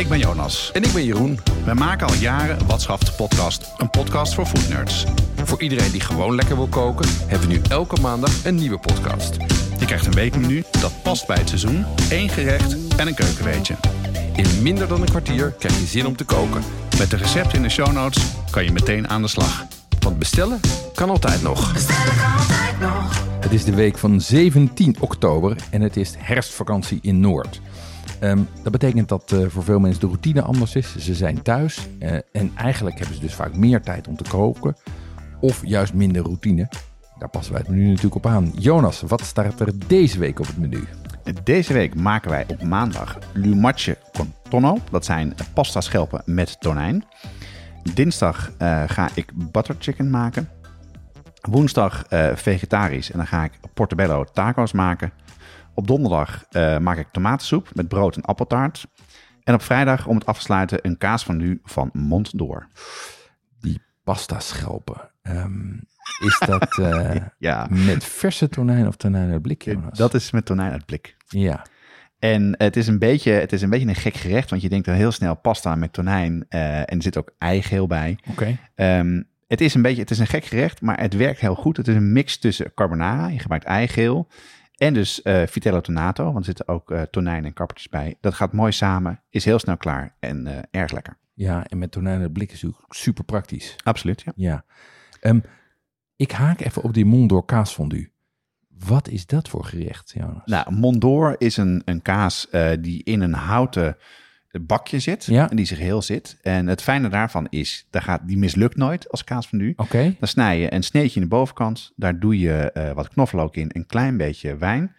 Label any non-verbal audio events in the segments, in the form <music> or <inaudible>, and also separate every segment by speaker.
Speaker 1: Ik ben Jonas.
Speaker 2: En ik ben Jeroen.
Speaker 1: We maken al jaren Wat Schaft de podcast. Een podcast voor foodnerds.
Speaker 2: Voor iedereen die gewoon lekker wil koken, hebben we nu elke maandag een nieuwe podcast.
Speaker 1: Je krijgt een weekmenu dat past bij het seizoen, één gerecht en een keukenweetje.
Speaker 2: In minder dan een kwartier krijg je zin om te koken.
Speaker 1: Met de recepten in de show notes kan je meteen aan de slag.
Speaker 2: Want bestellen kan altijd nog.
Speaker 3: Bestellen kan altijd nog.
Speaker 4: Het is de week van 17 oktober en het is herfstvakantie in Noord. Ehm, dat betekent dat eh, voor veel mensen de routine anders is. Ze zijn thuis eh, en eigenlijk hebben ze dus vaak meer tijd om te koken. Of juist minder routine. Daar passen wij het menu natuurlijk op aan. Jonas, wat staat er deze week op het menu?
Speaker 1: Deze week maken wij op maandag lumache con tonno. Dat zijn pasta schelpen met tonijn. Dinsdag eh, ga ik butter chicken maken. Woensdag vegetarisch en dan ga ik portobello tacos maken. Op donderdag eh, maak ik tomatensoep met brood en appeltaart. En op vrijdag, om het af te sluiten, een kaas van nu van Mond Door.
Speaker 4: Die pasta schelpen. Ehm, is dat eh, <laughs>
Speaker 1: Ja,
Speaker 4: met verse tonijn of tonijn uit blik, Jonas?
Speaker 1: dat is met tonijn uit blik.
Speaker 4: Ja,
Speaker 1: En het is, een beetje, het is een beetje een gek gerecht, want je denkt dan heel snel pasta met tonijn. eh, en er zit ook eigeel bij.
Speaker 4: oké.
Speaker 1: Ehm, het is een beetje, het is een gek gerecht, maar het werkt heel goed. Het is een mix tussen carbonara, je gebruikt eigeel, en dus eh vitello tonato, want er zitten ook eh, tonijn en kappertjes bij. Dat gaat mooi samen, is heel snel klaar en eh, erg lekker.
Speaker 4: Ja, en met tonijn uit blik is natuurlijk super praktisch.
Speaker 1: Absoluut, ja.
Speaker 4: Ja. Ehm, ik haak even op die Mondor kaasfondue. Wat is dat voor gerecht, Jonas?
Speaker 1: Nou, Mondor is een, een kaas die in een houten bakje zit
Speaker 4: Ja.
Speaker 1: en die zich heel zit. En het fijne daarvan is, daar gaat, die mislukt nooit als kaas van nu.
Speaker 4: Oké.
Speaker 1: Dan snij je een sneetje in de bovenkant. Daar doe je eh, wat knoflook in, een klein beetje wijn.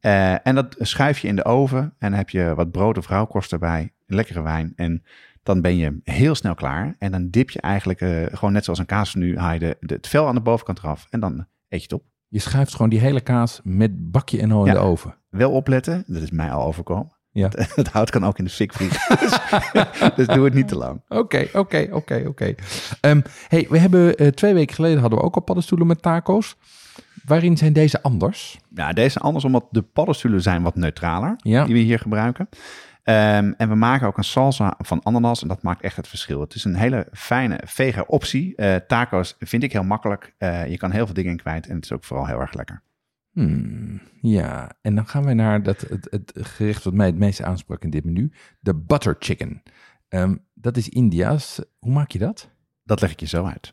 Speaker 1: Eh, en dat schuif je in de oven. En dan heb je wat brood of rauwkost erbij. Lekkere wijn. En dan ben je heel snel klaar. En dan dip je eigenlijk eh, gewoon net zoals een kaas van nu. Haal je de, de- het vel aan de bovenkant eraf. En dan eet je het op.
Speaker 4: Je schuift gewoon die hele kaas met bakje en al in
Speaker 1: Ja.
Speaker 4: de oven.
Speaker 1: Wel opletten. Dat is mij al overkomen.
Speaker 4: Ja. <laughs>
Speaker 1: Het hout kan ook in de fik vliegen. <laughs> dus, <laughs> dus doe het niet te lang.
Speaker 4: Oké, oké, oké, oké. Ehm, Hey, we hebben eh, twee weken geleden hadden we ook al paddenstoelen met taco's. Waarin zijn deze anders?
Speaker 1: Ja, deze anders omdat de paddenstoelen zijn wat neutraler.
Speaker 4: Ja.
Speaker 1: Die we hier gebruiken. Ehm, en we maken ook een salsa van ananas en dat maakt echt het verschil. Het is een hele fijne vega optie. Eh, taco's vind ik heel makkelijk. Eh, je kan heel veel dingen in kwijt en het is ook vooral heel erg lekker.
Speaker 4: Hmm, ja, en dan gaan we naar dat, het, het gerecht wat mij het meest aansprak in dit menu. De butter chicken. Ehm, dat is India's. Hoe maak je dat?
Speaker 1: Dat leg ik je zo uit.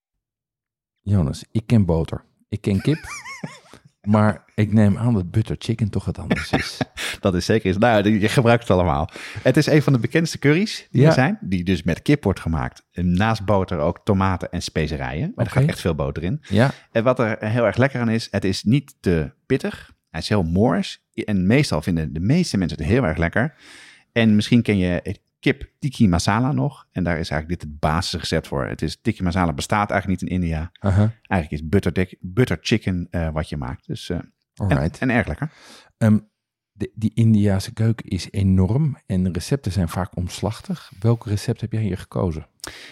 Speaker 4: Jonas, ik ken boter, ik ken kip, <laughs> maar ik neem aan dat butter chicken toch wat anders is. <laughs>
Speaker 1: Dat is zeker. Nou, je gebruikt het allemaal. Het is een van de bekendste curry's die
Speaker 4: Ja.
Speaker 1: er zijn. Die dus met kip wordt gemaakt. Naast boter ook tomaten en specerijen. Maar er gaat echt veel boter in.
Speaker 4: Ja,
Speaker 1: En wat er heel erg lekker aan is, het is niet te pittig. Hij is heel moors. En meestal vinden de meeste mensen het heel erg lekker. En misschien ken je kip tikki masala nog. En daar is eigenlijk dit het basisrecept voor. Het is tikki masala bestaat eigenlijk niet in India. Eigenlijk is butter, butter chicken eh, wat je maakt. Dus, eh, en, en erg lekker.
Speaker 4: Ehm, de, die Indiase keuken is enorm en de recepten zijn vaak omslachtig. Welk recept heb jij hier gekozen?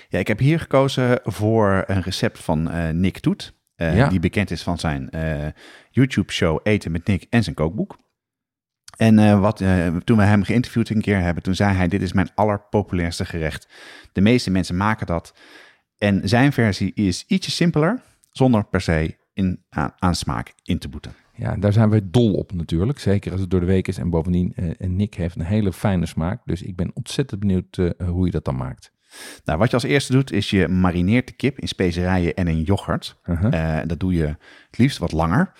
Speaker 1: Ja, ik heb hier gekozen voor een recept van eh, Nick Toet.
Speaker 4: Ja.
Speaker 1: Die bekend is van zijn YouTube-show Eten met Nick en zijn kookboek. En eh, wat, eh, toen we hem geïnterviewd een keer hebben, toen zei hij: Dit is mijn allerpopulairste gerecht. De meeste mensen maken dat. En zijn versie is ietsje simpeler, zonder per se in, aan, aan smaak in te boeten.
Speaker 4: Ja, daar zijn we dol op natuurlijk. Zeker als het door de week is. En bovendien, en Nick heeft een hele fijne smaak. Dus ik ben ontzettend benieuwd hoe je dat dan maakt.
Speaker 1: Nou, wat je als eerste doet, is je marineert de kip in specerijen en in yoghurt. Eh, dat doe je het liefst wat langer.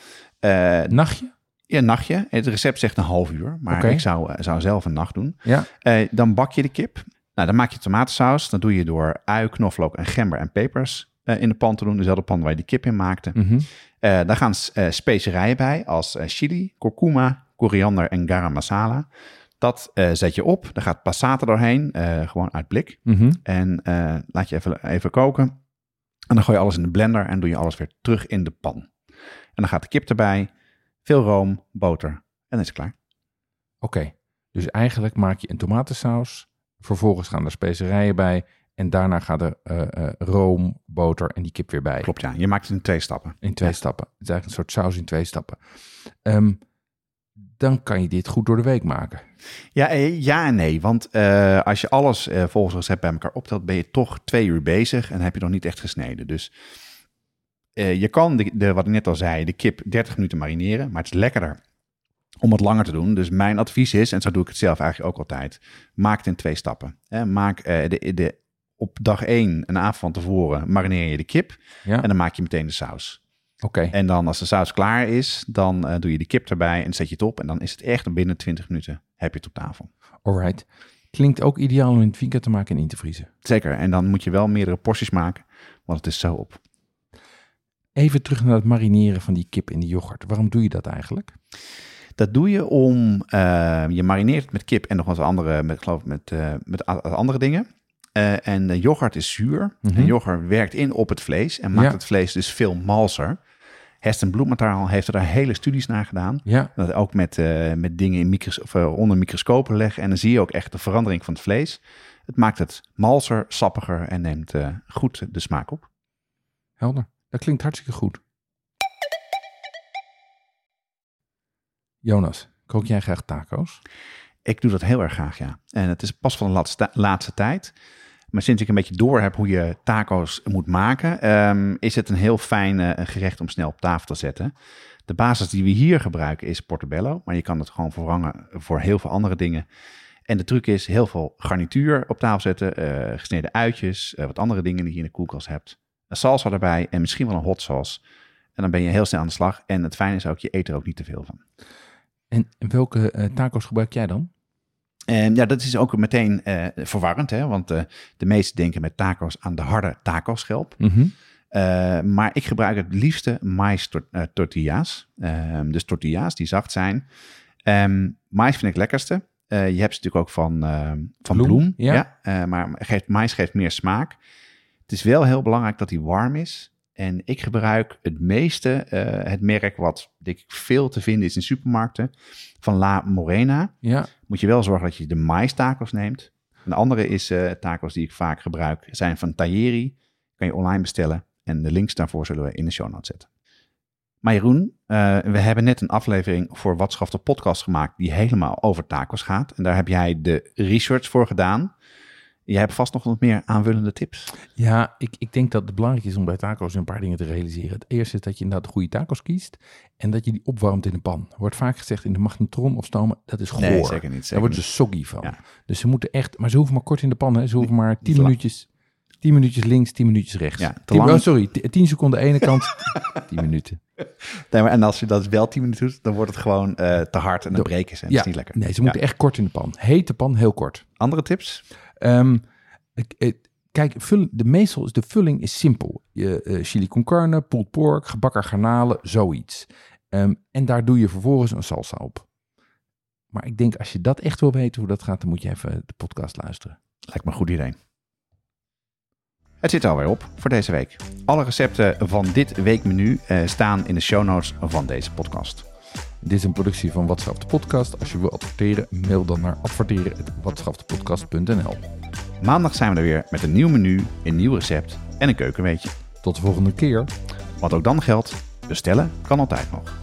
Speaker 4: Nachtje?
Speaker 1: Ja, een nachtje. Het recept zegt een half uur, maar ik zou, eh, zou zelf een nacht doen.
Speaker 4: Ja.
Speaker 1: Eh, dan bak je de kip. Nou, dan maak je tomatensaus. Dan doe je door ui, knoflook en gember en pepers eh, in de pan te doen. Dezelfde pan waar je die kip in maakte. Eh, daar gaan specerijen bij als chili, kurkuma, koriander en garam masala. Dat zet je op. Daar gaat passata doorheen, gewoon uit blik.
Speaker 4: Mhm.
Speaker 1: En laat je even, even koken. En dan gooi je alles in de blender en doe je alles weer terug in de pan. En dan gaat de kip erbij, veel room, boter en dan is het klaar.
Speaker 4: Oké, dus eigenlijk maak je een tomatensaus. Vervolgens gaan er specerijen bij. En daarna gaat er eh, room, boter en die kip weer bij.
Speaker 1: Klopt ja, je maakt het in twee stappen.
Speaker 4: In twee stappen. Het is eigenlijk een soort saus in twee stappen. Ehm, dan kan je dit goed door de week maken.
Speaker 1: Ja, eh, ja en nee. Want als je alles volgens recept bij elkaar optelt, ben je toch twee uur bezig en heb je nog niet echt gesneden. Dus je kan, de, de, wat ik net al zei, de kip 30 minuten marineren, maar het is lekkerder om het langer te doen. Dus mijn advies is, en zo doe ik het zelf eigenlijk ook altijd, maak het in twee stappen. Hè, maak eh, de, de, op dag 1, een avond van tevoren, marineer je de kip
Speaker 4: Ja,
Speaker 1: en dan maak je meteen de saus.
Speaker 4: oké.
Speaker 1: En dan als de saus klaar is, dan eh, doe je de kip erbij en zet je het op. En dan is het echt binnen 20 minuten heb je het op tafel.
Speaker 4: Alright. Klinkt ook ideaal om in het weekend te maken en in te vriezen.
Speaker 1: Zeker. En dan moet je wel meerdere porties maken, want het is zo op.
Speaker 4: Even terug naar het marineren van die kip in de yoghurt. Waarom doe je dat eigenlijk?
Speaker 1: Dat doe je om, eh, je marineert met kip en nog wat andere, met, geloof met, eh, met andere dingen. Eh, en de yoghurt is zuur.
Speaker 4: Mhm.
Speaker 1: En yoghurt werkt in op het vlees en maakt
Speaker 4: Ja.
Speaker 1: het vlees dus veel malser. Heston Bloementaal heeft er daar hele studies naar gedaan.
Speaker 4: Ja,
Speaker 1: Dat ook met, met dingen in micros of, onder microscopen leggen. En dan zie je ook echt de verandering van het vlees. Het maakt het malser, sappiger en neemt goed de smaak op.
Speaker 4: helder. Dat klinkt hartstikke goed. Jonas, kook jij graag taco's?
Speaker 1: Ik doe dat heel erg graag, ja. En het is pas van de laatste, tijd. Maar sinds ik een beetje door heb hoe je taco's moet maken, ehm, is het een heel fijn eh, gerecht om snel op tafel te zetten. De basis die we hier gebruiken is portobello, maar je kan het gewoon vervangen voor heel veel andere dingen. En de truc is heel veel garnituur op tafel zetten, eh, gesneden uitjes, eh, wat andere dingen die je in de koelkast hebt. Een salsa erbij en misschien wel een hot sauce. En dan ben je heel snel aan de slag. En het fijne is ook, je eet er ook niet te veel van.
Speaker 4: En welke eh, taco's gebruik jij dan?
Speaker 1: En ja, dat is ook meteen eh, verwarrend, hè? want eh, de meesten denken met taco's aan de harde taco-schelp. Eh, maar ik gebruik het liefste mais tor- eh, tortillas. Ehm, dus tortillas die zacht zijn. Ehm mais vind ik het lekkerste. Je hebt ze natuurlijk ook van, ehm, van
Speaker 4: Bloem,
Speaker 1: bloem.
Speaker 4: ja.
Speaker 1: maar geeft, mais geeft meer smaak. Het is wel heel belangrijk dat die warm is. En ik gebruik het meeste eh, het merk wat denk ik veel te vinden is in supermarkten. Van La Morena
Speaker 4: Ja,
Speaker 1: moet je wel zorgen dat je de maïstacos neemt. Een andere is eh tacos die ik vaak gebruik, zijn van Tajeri. Kan je online bestellen. En de links daarvoor zullen we in de show notes zetten. Maar Jeroen, eh, we hebben net een aflevering voor Watschaf de podcast gemaakt die helemaal over tacos gaat. En daar heb jij de research voor gedaan. Jij hebt vast nog wat meer aanvullende tips.
Speaker 4: Ja, ik, ik denk dat het belangrijk is om bij taco's een paar dingen te realiseren. Het eerste is dat je inderdaad de goede taco's kiest en dat je die opwarmt in de pan. Er wordt vaak gezegd in de magnetron of stomen, dat is goor.
Speaker 1: Nee, zeker niet, zeker
Speaker 4: Daar worden ze soggy van.
Speaker 1: Ja.
Speaker 4: Dus ze moeten echt, maar ze hoeven maar kort in de pan. Hè. Ze hoeven maar tien
Speaker 1: lang.
Speaker 4: minuutjes, tien minuutjes links, tien minuutjes rechts.
Speaker 1: Ja, te
Speaker 4: Tien-
Speaker 1: lang.
Speaker 4: oh, sorry, t- tien seconden ene kant, <laughs> tien minuten.
Speaker 1: Nee, maar en als je dat wel 10 minuten doet, dan wordt het gewoon eh, te hard en dan breken ze. En
Speaker 4: Ja,
Speaker 1: dat is niet lekker.
Speaker 4: nee, ze moeten echt kort in de pan. Hete pan, heel kort.
Speaker 1: Andere tips?
Speaker 4: Ik- kijk, de meestal is de vulling is simpel. Je, eh, chili con carne, pulled pork, gebakken garnalen, zoiets. Ehm, en daar doe je vervolgens een salsa op. Maar ik denk, als je dat echt wil weten hoe dat gaat, dan moet je even de podcast luisteren.
Speaker 1: Lijkt me een goed idee. Het zit alweer op voor deze week. Alle recepten van dit weekmenu eh, staan in de show notes van deze podcast.
Speaker 4: Dit is een productie van Watschaf de Podcast. Als je wil adverteren, mail dan naar adverteren.watschaftepodcast.nl.
Speaker 1: Maandag zijn we er weer met een nieuw menu, een nieuw recept en een keukenweetje.
Speaker 4: Tot de volgende keer.
Speaker 1: Wat ook dan geldt, bestellen kan altijd nog.